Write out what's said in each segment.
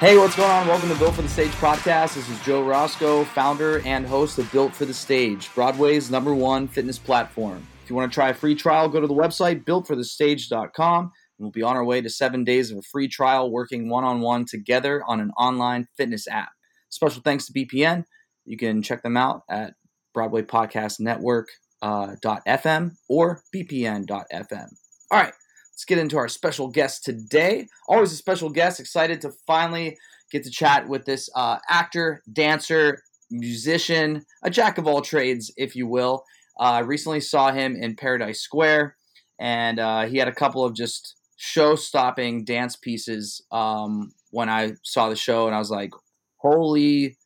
Hey, what's going on? Welcome to Built for the Stage podcast. This is Joe Roscoe, founder and host of Built for the Stage, Broadway's number one fitness platform. If you want to try a free trial, go to the website builtforthestage.com and we'll be on our way to seven days of a free trial working one on one together on an online fitness app. Special thanks to BPN. You can check them out at Broadway Podcast Network uh, .fm or bpn.fm. All right, let's get into our special guest today. Always a special guest. Excited to finally get to chat with this uh, actor, dancer, musician, a jack of all trades, if you will. I uh, recently saw him in Paradise Square, and uh, he had a couple of just show-stopping dance pieces um, when I saw the show, and I was like, "Holy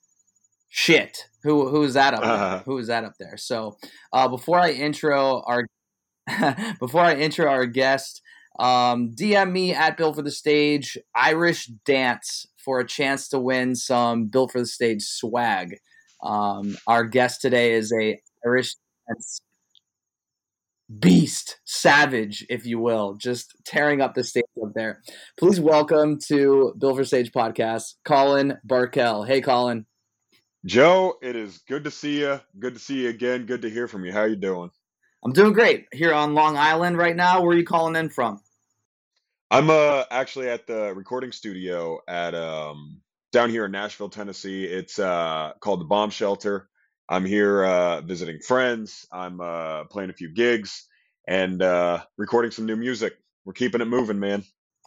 shit! Who who is that up there? Uh-huh. Who is that up there?" So uh, before I intro our before I intro our guest, um, DM me at Built for the Stage Irish Dance for a chance to win some Built for the Stage swag. Um, our guest today is a Irish Dance beast, savage, if you will, just tearing up the stage up there. Please welcome to Built for Stage podcast, Colin Barkel. Hey, Colin. Joe, it is good to see you. Good to see you again. Good to hear from you. How you doing? I'm doing great here on Long Island right now. Where are you calling in from? I'm uh actually at the recording studio at um down here in Nashville, Tennessee. It's uh called the Bomb Shelter. I'm here uh visiting friends. I'm uh playing a few gigs and uh recording some new music. We're keeping it moving, man.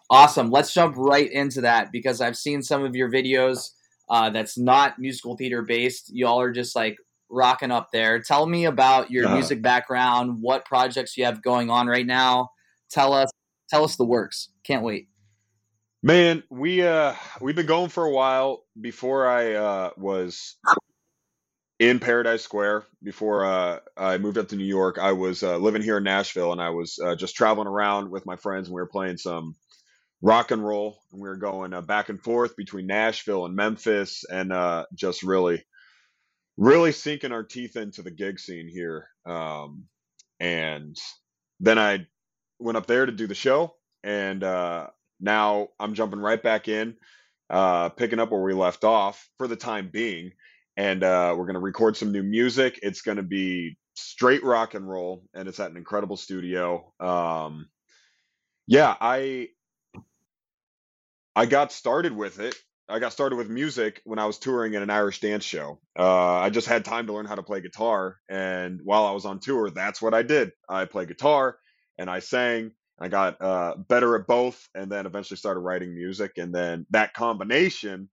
Awesome. Let's jump right into that because I've seen some of your videos uh that's not musical theater based. Y'all are just like rocking up there. Tell me about your uh, music background, what projects you have going on right now. Tell us tell us the works. Can't wait. Man, we uh we've been going for a while. Before I uh was in Paradise Square, before uh I moved up to New York, I was uh, living here in Nashville, and I was uh, just traveling around with my friends, and we were playing some rock and roll, and we were going uh, back and forth between Nashville and Memphis, and uh, just really, really sinking our teeth into the gig scene here. Um, and then I went up there to do the show, and uh, now I'm jumping right back in, uh, picking up where we left off for the time being, and uh, we're gonna record some new music. It's gonna be straight rock and roll, and it's at an incredible studio. Um, yeah, I I got started with it. I got started with music when I was touring at an Irish dance show. Uh, I just had time to learn how to play guitar, and while I was on tour, that's what I did. I play guitar and I sang. I got uh, better at both, and then eventually started writing music. And then that combination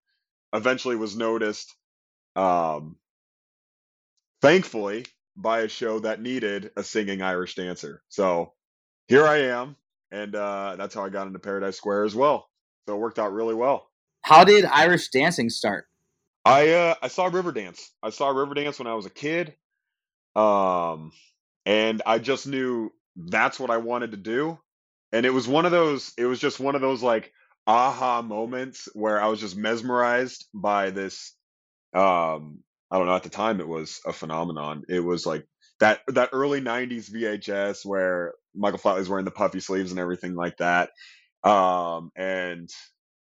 eventually was noticed, um, thankfully, by a show that needed a singing Irish dancer. So here I am, and uh, that's how I got into Paradise Square as well. So it worked out really well. How did Irish dancing start? I uh, I saw Riverdance. I saw Riverdance when I was a kid, um, and I just knew that's what I wanted to do. And it was one of those, it was just one of those like aha moments where I was just mesmerized by this. Um, I don't know, at the time it was a phenomenon. It was like that that early '90s VHS where Michael Flatley's wearing the puffy sleeves and everything like that. Um, and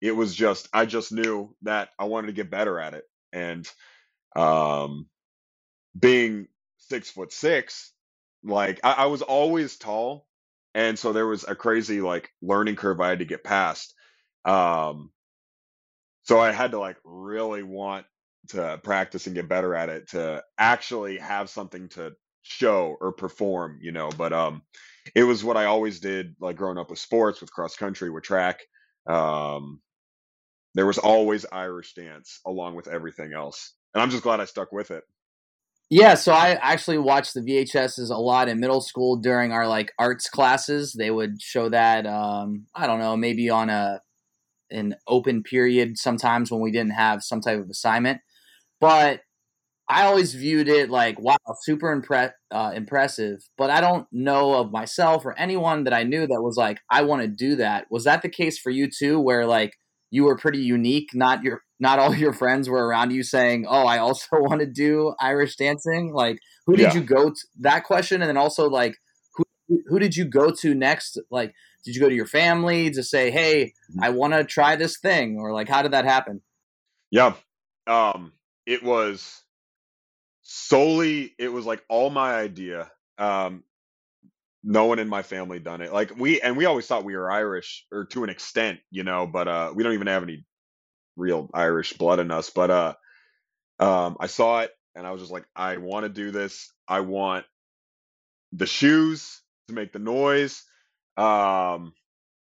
it was just I just knew that I wanted to get better at it, and um, being six foot six, like I, I was always tall, and so there was a crazy like learning curve I had to get past. Um, so I had to like really want to practice and get better at it to actually have something to show or perform, you know. But um, it was what I always did, like growing up with sports, with cross country, with track. Um, there was always Irish dance along with everything else, and I'm just glad I stuck with it. Yeah, so I actually watched the VHSs a lot in middle school during our like arts classes. They would show that um, I don't know, maybe on a an open period sometimes when we didn't have some type of assignment. But I always viewed it like, wow, super impre- uh, impressive. But I don't know of myself or anyone that I knew that was like, I want to do that. Was that the case for you too, where like you were pretty unique? Not your, not all your friends were around you saying, "Oh, I also want to do Irish dancing." Like, who did Yeah. you go to? That question, and then also like, who who did you go to next? Like, did you go to your family to say, "Hey, I want to try this thing," or like, how did that happen? Yeah. Um, it was solely it was like all my idea. Um, no one in my family done it. Like we and we always thought we were Irish or to an extent, you know, but uh we don't even have any real Irish blood in us. But uh um I saw it and I was just like, I want to do this. I want the shoes to make the noise. Um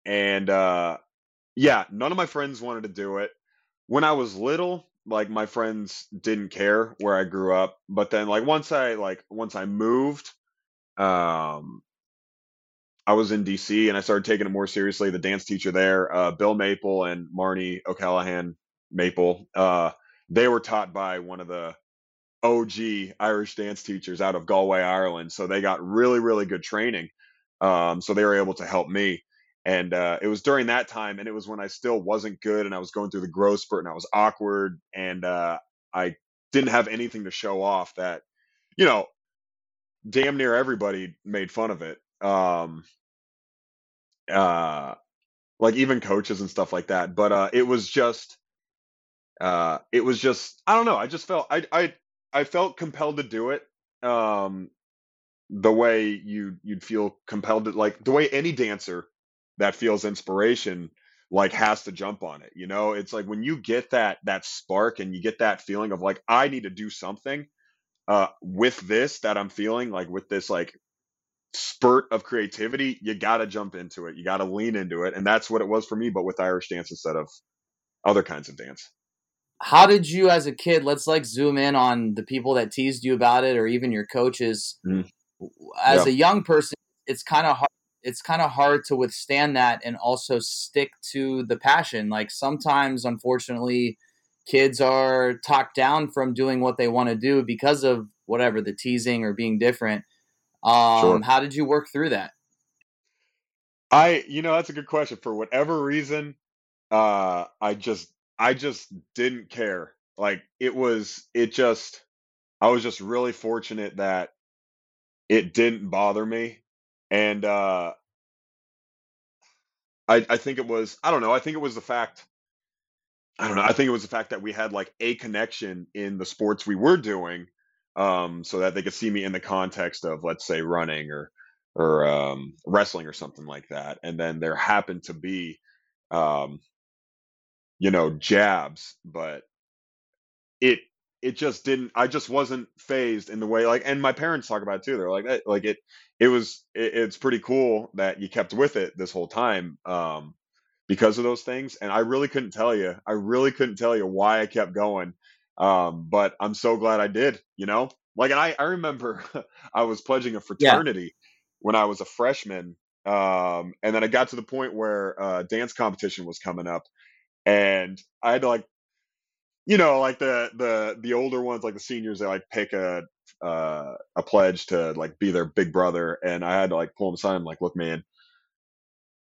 and uh yeah, none of my friends wanted to do it. When I was little, like my friends didn't care where I grew up, but then like once I like once I moved, um I was in DC and I started taking it more seriously. The dance teacher there, uh, Bill Maple and Marnie O'Callahan Maple, uh, they were taught by one of the OG Irish dance teachers out of Galway, Ireland. So they got really, really good training. Um, so they were able to help me. And uh, it was during that time, and it was when I still wasn't good, and I was going through the growth spurt, and I was awkward, and uh, I didn't have anything to show off. That, you know, damn near everybody made fun of it. Um, uh, like even coaches and stuff like that. But uh, it was just, uh, it was just, I don't know. I just felt, I, I, I felt compelled to do it. Um, the way you you'd feel compelled to like the way any dancer that feels inspiration like has to jump on it you know it's like when you get that that spark and you get that feeling of like i need to do something uh with this that i'm feeling like with this like spurt of creativity you got to jump into it you got to lean into it and that's what it was for me but with irish dance instead of other kinds of dance How did you, as a kid, let's like zoom in on the people that teased you about it, or even your coaches. Mhm. As Yeah. a young person, it's kind of hard. It's kind of hard to withstand that and also stick to the passion. Like sometimes, unfortunately, kids are talked down from doing what they want to do because of whatever the teasing or being different. Um, Sure. How did you work through that? I, you know, that's a good question. For whatever reason, uh, I just, I just didn't care. Like it was, it just, I was just really fortunate that it didn't bother me, and uh, I, I think it was, I don't know, I think it was the fact, I don't know, I think it was the fact that we had like a connection in the sports we were doing, um, so that they could see me in the context of, let's say, running or or um, wrestling or something like that, and then there happened to be um, you know, jabs, but it it just didn't I just wasn't phased in the way like and my parents talk about it too. They're like "Eh," like it it was it, it's pretty cool that you kept with it this whole time um because of those things and I really couldn't tell you. I really couldn't tell you why I kept going. Um but I'm so glad I did, you know? Like and I I remember I was pledging a fraternity when I was a freshman um and then I got to the point where uh dance competition was coming up and I had to like, you know, like the the the older ones, like the seniors, they like pick a uh, a pledge to like be their big brother, and I had to like pull him aside. and like, look, man,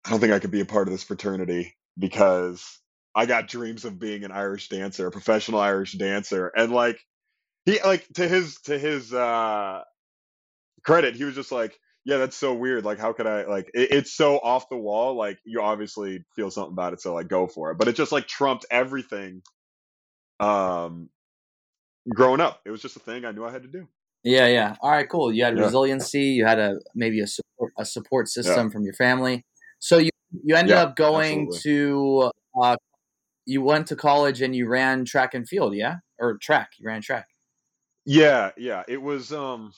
I don't think I could be a part of this fraternity because I got dreams of being an Irish dancer, a professional Irish dancer, and like he like to his to his uh credit. He was just like, yeah, that's so weird. Like, how could I like? It, it's so off the wall. Like, you obviously feel something about it, so like, go for it. But it just like trumped everything. Um, growing up, it was just a thing I knew I had to do. Yeah, yeah. All right, cool. You had Yeah. resiliency. You had a maybe a support a support Yeah. system from your family. So you you ended Yeah, up going absolutely. to uh, you went to college and you ran track and field, yeah, or track. You ran track. Yeah, yeah. It was um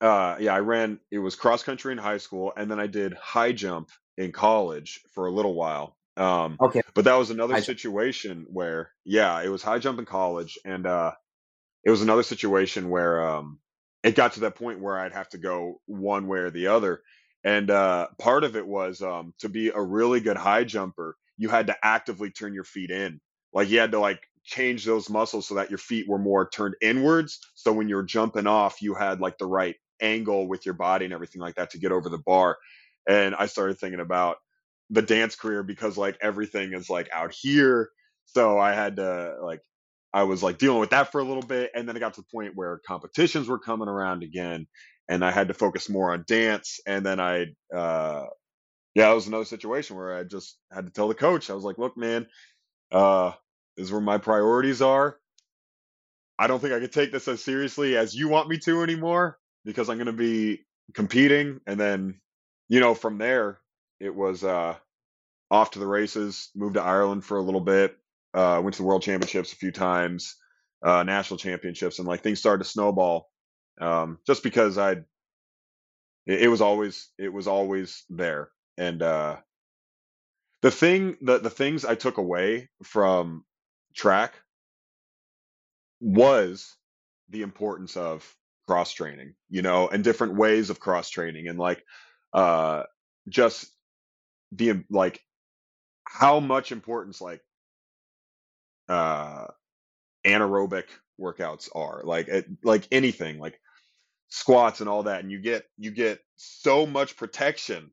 uh yeah, I ran it was cross country in high school and then I did high jump in college for a little while. Um Okay. but that was another High jump. situation where yeah, it was high jump in college and uh it was another situation where um it got to that point where I'd have to go one way or the other. And uh part of it was um to be a really good high jumper, you had to actively turn your feet in. Like you had to like change those muscles so that your feet were more turned inwards. So when you're jumping off, you had like the right angle with your body and everything like that to get over the bar. And I started thinking about the dance career because like everything is like out here. So I had to like I was like dealing with that for a little bit and then it got to the point where competitions were coming around again and I had to focus more on dance and then I uh yeah, it was another situation where I just had to tell the coach. I was like, "Look, man, uh this is where my priorities are. I don't think I could take this as seriously as you want me to anymore because I'm going to be competing and then you know from there it was uh off to the races, moved to Ireland for a little bit, uh went to the world championships a few times, uh national championships and like things started to snowball um just because I'd it, it was always it was always there and uh the thing the the things I took away from track was the importance of cross training, you know, and different ways of cross training and like uh just the like how much importance like uh anaerobic workouts are like it, like anything like squats and all that and you get you get so much protection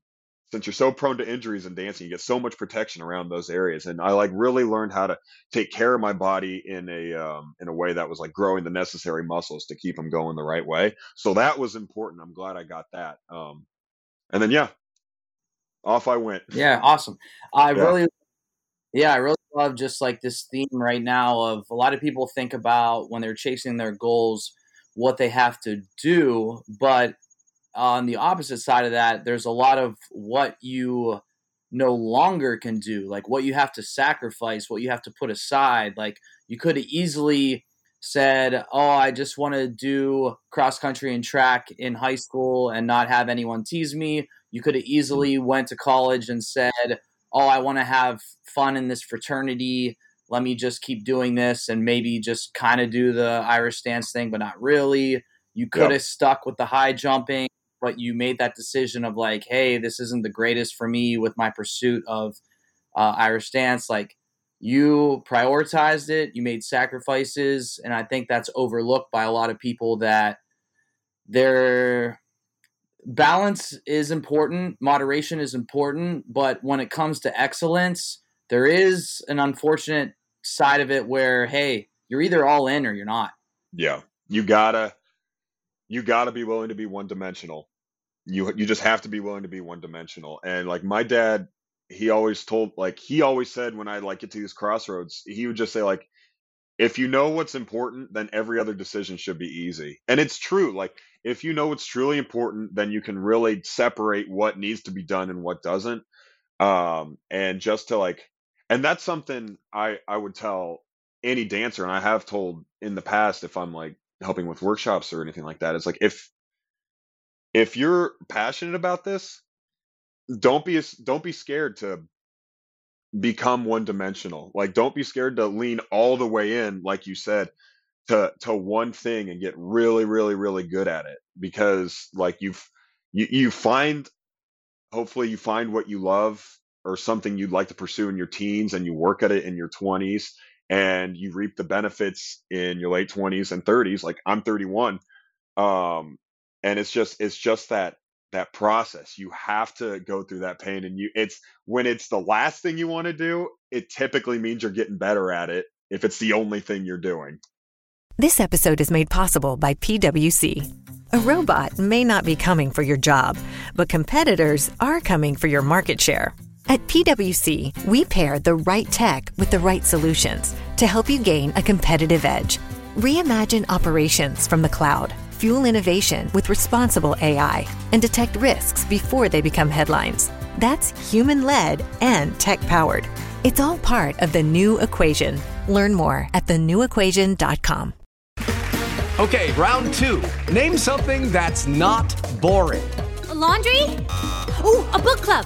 since you're so prone to injuries in dancing you get so much protection around those areas and i like really learned how to take care of my body in a um, in a way that was like growing the necessary muscles to keep them going the right way so that was important i'm glad i got that um and then yeah off i went Yeah, awesome. I Yeah. really, yeah, I really love just like this theme right now of a lot of people think about when they're chasing their goals what they have to do, but on the opposite side of that, there's a lot of what you no longer can do, like what you have to sacrifice, what you have to put aside. Like you could have easily said, "Oh, I just want to do cross country and track in high school and not have anyone tease me." You could have easily went to college and said, "Oh, I want to have fun in this fraternity. Let me just keep doing this and maybe just kind of do the Irish dance thing, but not really." You could Yep. have stuck with the high jumping, but you made that decision of like, "Hey, this isn't the greatest for me with my pursuit of uh, Irish dance." Like you prioritized it, you made sacrifices, and I think that's overlooked by a lot of people that their balance is important, moderation is important, but when it comes to excellence, there is an unfortunate side of it where hey, you're either all in or you're not. Yeah, you gotta you gotta be willing to be one dimensional. You you just have to be willing to be one dimensional. And like my dad, he always told like he always said when I like get to these crossroads, he would just say like, if you know what's important, then every other decision should be easy. And it's true. Like if you know what's truly important, then you can really separate what needs to be done and what doesn't. Um, and just to like, and that's something I I would tell any dancer, and I have told in the past if I'm like helping with workshops or anything like that, it's like if if you're passionate about this, don't be don't be scared to become one dimensional. Like don't be scared to lean all the way in, like you said, to to one thing and get really, really, really good at it. Because like you've you you find hopefully you find what you love or something you'd like to pursue in your teens and you work at it in your 20s and you reap the benefits in your late 20s and 30s like i'm 31 um and it's just it's just that that process you have to go through that pain and you it's when it's the last thing you want to do it typically means you're getting better at it if it's the only thing you're doing This episode is made possible by PWC. A robot may not be coming for your job, but competitors are coming for your market share. At PWC, we pair the right tech with the right solutions to help you gain a competitive edge. Reimagine operations from the cloud, fuel innovation with responsible AI, and detect risks before they become headlines. That's human led and tech powered. It's all part of the new equation. Learn more at thenewequation.com. Okay, round two. Name something that's not boring. A laundry? Ooh, a book club.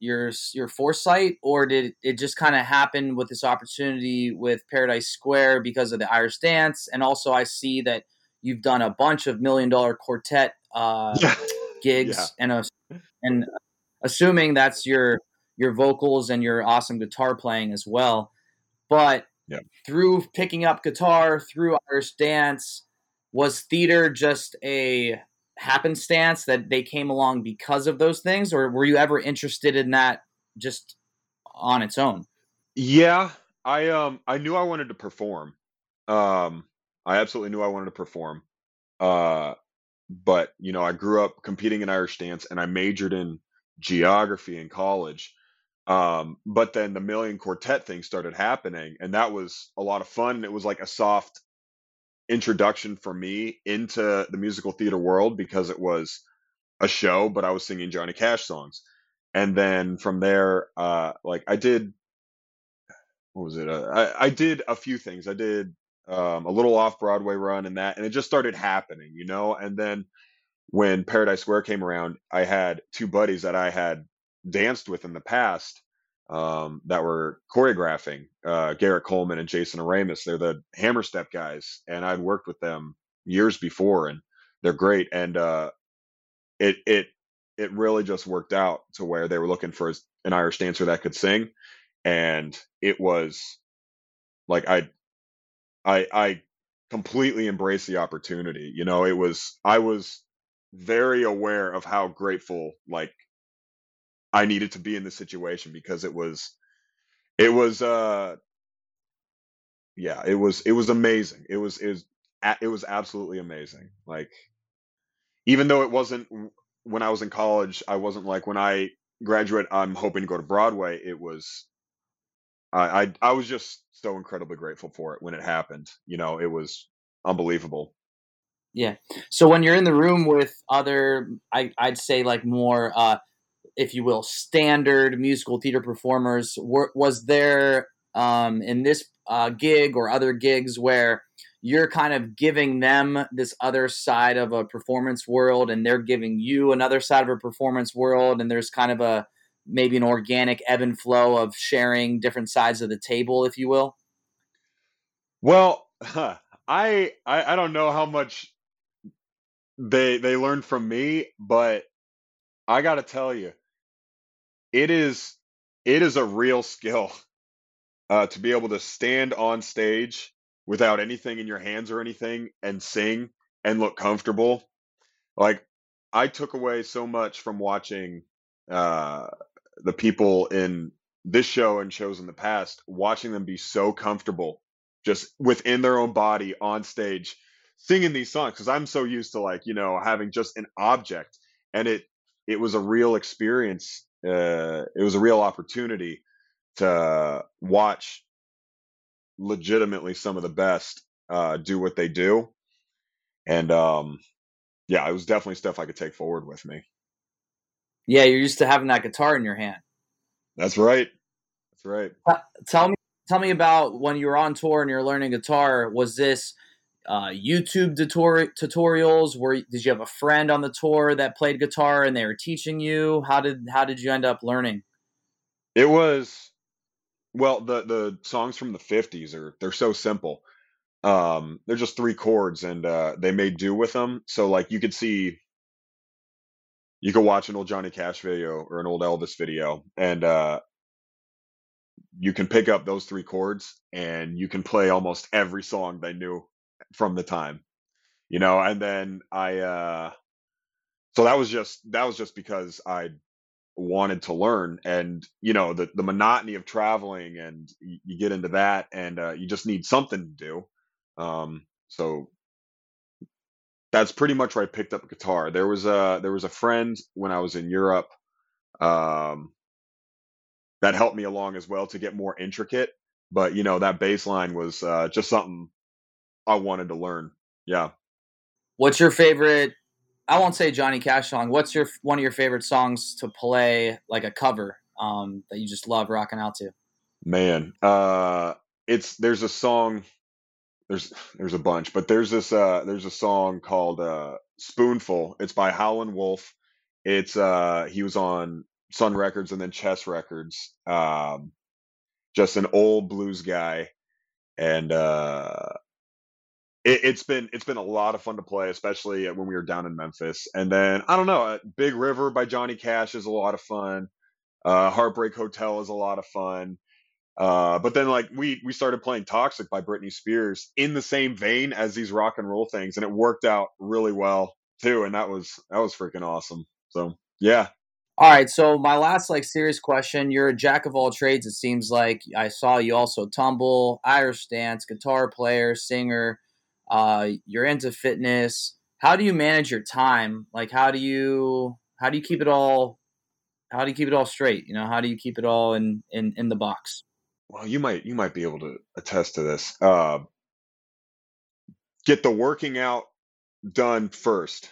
your your foresight, or did it just kind of happen with this opportunity with Paradise Square because of the Irish Dance? And also, I see that you've done a bunch of million dollar quartet uh, yeah. gigs, yeah. and a, and assuming that's your your vocals and your awesome guitar playing as well. But yeah. through picking up guitar, through Irish Dance, was theater just a happenstance that they came along because of those things, or were you ever interested in that just on its own? Yeah, I um I knew I wanted to perform. Um, I absolutely knew I wanted to perform. Uh, but you know, I grew up competing in Irish dance, and I majored in geography in college. Um, but then the Million Quartet thing started happening, and that was a lot of fun. It was like a soft introduction for me into the musical theater world because it was a show, but I was singing Johnny Cash songs. And then from there, uh, like I did, what was it? Uh, I, I did a few things. I did um, a little off Broadway run and that, and it just started happening, you know. And then when Paradise Square came around, I had two buddies that I had danced with in the past um, that were choreographing uh, Garrett Coleman and Jason Oremus. They're the Hammerstep guys, and I'd worked with them years before, and they're great. And uh, it it it really just worked out to where they were looking for an Irish dancer that could sing, and it was like I I I completely embraced the opportunity. You know, it was I was very aware of how grateful like I needed to be in this situation because it was it was uh yeah, it was it was amazing. It was it was it was absolutely amazing. Like even though it wasn't when I was in college, I wasn't like when I graduate I'm hoping to go to Broadway. It was I, I I was just so incredibly grateful for it when it happened. You know, it was unbelievable. Yeah. So when you're in the room with other, I, I'd say like more, uh, if you will, standard musical theater performers, were, was there um, in this uh, gig or other gigs where you're kind of giving them this other side of a performance world and they're giving you another side of a performance world and there's kind of a maybe an organic ebb and flow of sharing different sides of the table, if you will? Well, huh, I, I I don't know how much they they learned from me, but I got to tell you, it is it is a real skill uh, to be able to stand on stage without anything in your hands or anything and sing and look comfortable. Like I took away so much from watching uh, the people in this show and shows in the past, watching them be so comfortable just within their own body on stage singing these songs because I'm so used to like, you know, having just an object and it it was a real experience. Uh, it was a real opportunity to watch legitimately some of the best uh, do what they do. And um, yeah, it was definitely stuff I could take forward with me. Yeah, you're used to having that guitar in your hand. That's right. That's right. Tell me, tell me about when you were on tour and you're learning guitar. Was this uh, YouTube tutor- tutorials? Were did you have a friend on the tour that played guitar and they were teaching you? How did how did you end up learning? It was well the the songs from the 50s are they're so simple. Um, they're just three chords, and uh, they made do with them. So like you could see, you could watch an old Johnny Cash video or an old Elvis video, and uh, you can pick up those three chords, and you can play almost every song they knew from the time, you know. And then I, uh, so that was just that was just because I wanted to learn and you know the the monotony of traveling and you, you get into that and uh, you just need something to do um, so that's pretty much where I picked up guitar. There was a there was a friend when I was in Europe um, that helped me along as well to get more intricate. But you know that bass line was uh, just something I wanted to learn. Yeah. What's your favorite? I won't say Johnny Cash song. What's your one of your favorite songs to play like a cover um, that you just love rocking out to? Man, uh, it's there's a song there's there's a bunch, but there's this uh there's a song called uh Spoonful. It's by Howlin' Wolf. It's uh he was on Sun Records and then Chess Records. Um just an old blues guy and uh it, it's been it's been a lot of fun to play, especially when we were down in Memphis. And then I don't know, uh, Big River by Johnny Cash is a lot of fun. Uh, Heartbreak Hotel is a lot of fun. Uh, but then like we we started playing Toxic by Britney Spears in the same vein as these rock and roll things, and it worked out really well too. And that was that was freaking awesome. So yeah. All right, so my last like serious question: You're a jack of all trades. It seems like I saw you also tumble, Irish dance, guitar player, singer. Uh, you're into fitness. How do you manage your time? Like, how do you how do you keep it all? How do you keep it all straight? You know, how do you keep it all in in in the box? well, you might you might be able to attest to this. Uh, get the working out done first.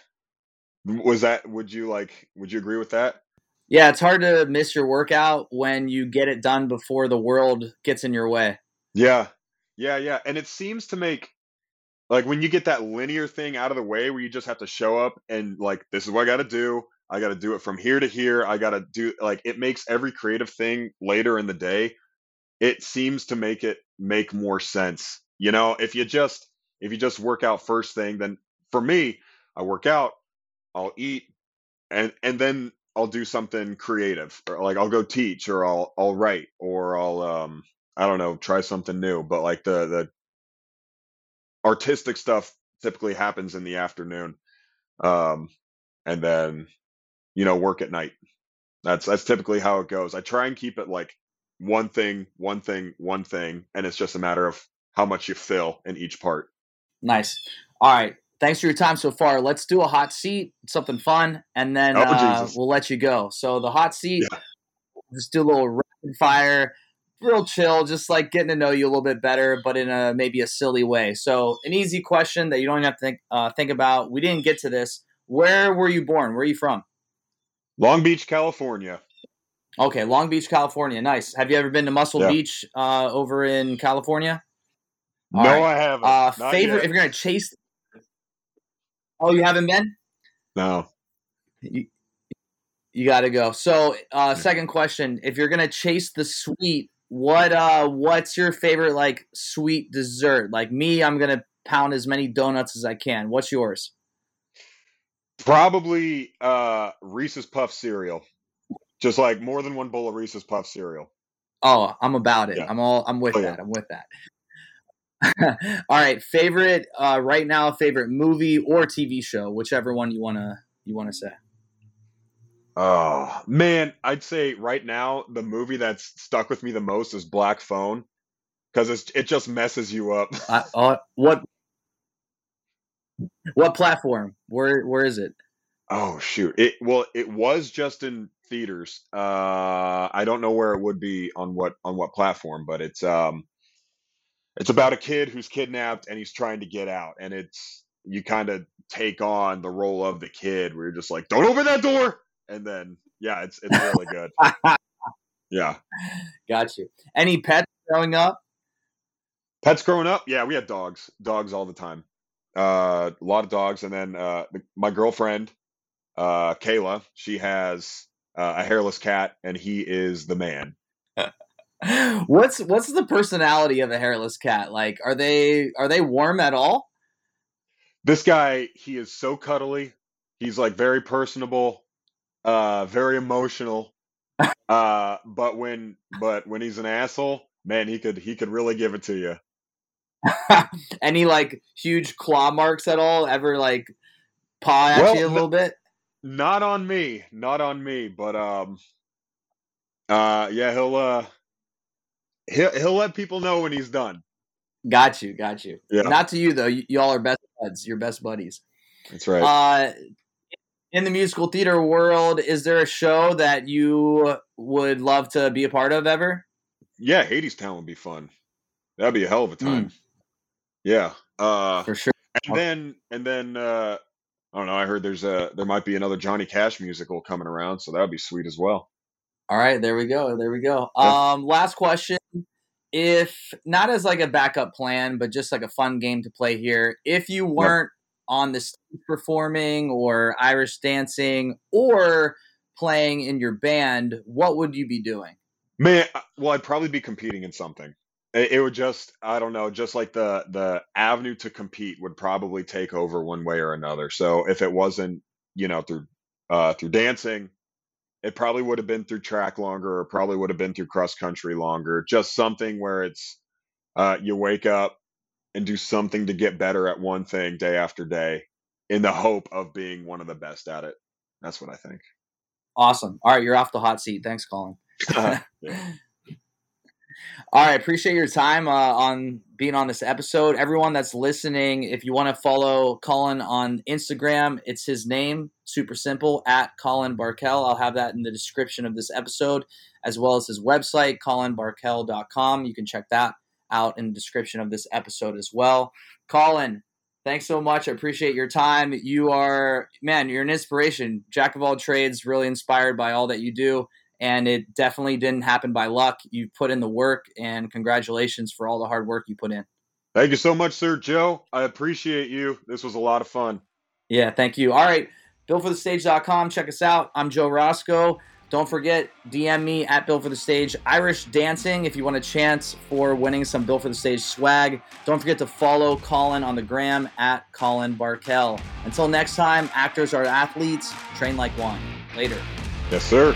Was that? Would you like? Would you agree with that? Yeah, it's hard to miss your workout when you get it done before the world gets in your way. Yeah, yeah, yeah. And it seems to make like when you get that linear thing out of the way, where you just have to show up and like, this is what I got to do. I got to do it from here to here. I got to do like it makes every creative thing later in the day it seems to make it make more sense. You know, if you just if you just work out first thing, then for me, I work out, I'll eat, and and then I'll do something creative, or like I'll go teach, or I'll I'll write, or I'll um I don't know try something new. But like the the artistic stuff typically happens in the afternoon, um, and then you know work at night. That's that's typically how it goes. I try and keep it like one thing, one thing, one thing, and it's just a matter of how much you fill in each part. Nice. All right. Thanks for your time so far. Let's do a hot seat, something fun, and then Oh, uh, we'll let you go. So the hot seat, Yeah. just do a little rapid fire, real chill, just like getting to know you a little bit better, but in a maybe a silly way. So an easy question that you don't have to think uh, think about. We didn't get to this. Where were you born? Where are you from? Long Beach, California. Okay, Long Beach, California. Nice. Have you ever been to Muscle Yeah. Beach uh, over in California? All no, right. I haven't. Uh, Not favorite yet. if you're gonna chase. Oh, you haven't been? No. You, you got to go. So, uh, second question: If you're gonna chase the sweet, what uh, what's your favorite like sweet dessert? Like me, I'm gonna pound as many donuts as I can. What's yours? Probably uh Reese's Puff cereal. Just like more than one bowl of Reese's Puff cereal. Oh, I'm about it. Yeah. I'm all. I'm with Oh, yeah. that. I'm with that. all right, favorite uh, right now, favorite movie or TV show, whichever one you wanna you wanna say. Oh man, I'd say right now the movie that's stuck with me the most is Black Phone because it just messes you up. Uh, uh, what what platform? Where where is it? Oh shoot! It well, it was just in theaters. Uh, I don't know where it would be on what on what platform, but it's um, it's about a kid who's kidnapped and he's trying to get out, and it's you kind of take on the role of the kid where you're just like, don't open that door, and then yeah, it's it's really good. Yeah, Got you. Any pets growing up? pets growing up, yeah, we had dogs, dogs all the time. Uh, a lot of dogs, and then uh, the, my girlfriend, uh, Kayla, she has uh, a hairless cat, and he is the man. what's what's the personality of a hairless cat like? Are they are they warm at all? This guy, he is so cuddly. He's like very personable, uh, very emotional. Uh, but when but when he's an asshole, man, he could he could really give it to you. Any like huge claw marks at all? Ever like paw at Well, you a little bit? Not on me, not on me, but um, uh, yeah, he'll uh, he'll he'll let people know when he's done. Got you, got you. Yeah. Not to you though. Y- y'all are best buds. You're best buddies. That's right. Uh, in the musical theater world, is there a show that you would love to be a part of ever? yeah, Hadestown would be fun. That'd be a hell of a time. Yeah. Uh, For sure. and then and then uh, I don't know. I heard there's a there might be another Johnny Cash musical coming around, so that would be sweet as well. All right, there we go. There we go. Yeah. Um, last question. If not as like a backup plan, but just like a fun game to play here, if you weren't on the stage performing or Irish dancing or playing in your band, what would you be doing? Man, well, I'd probably be competing in something. It, it would just, I don't know, just like the the avenue to compete would probably take over one way or another. So if it wasn't, you know, through uh, through dancing, it probably would have been through track longer, or probably would have been through cross country longer. Just something where it's uh, you wake up and do something to get better at one thing day after day, in the hope of being one of the best at it. That's what I think. Awesome. All right, you're off the hot seat. Thanks, Colin. Yeah. All right, appreciate your time uh, on being on this episode. Everyone that's listening, if you want to follow Colin on Instagram, it's his name, super simple, at Colin Barkel. I'll have that in the description of this episode, as well as his website, colinbarkel.com. You can check that out in the description of this episode as well. Colin, thanks so much. I appreciate your time. You are, man, you're an inspiration. Jack of all trades, really inspired by all that you do and it definitely didn't happen by luck. You put in the work, and congratulations for all the hard work you put in. Thank you so much, Sir Joe. I appreciate you. This was a lot of fun. Yeah, thank you. All right, BuiltForTheStage.com. Check us out. I'm Joe Roscoe. Don't forget, DM me at Built for the Stage. Irish Dancing, if you want a chance for winning some Built for the Stage swag. Don't forget to follow Colin on the gram at Colin Barkel. Until next time, actors are athletes. Train like one. Later. Yes, sir.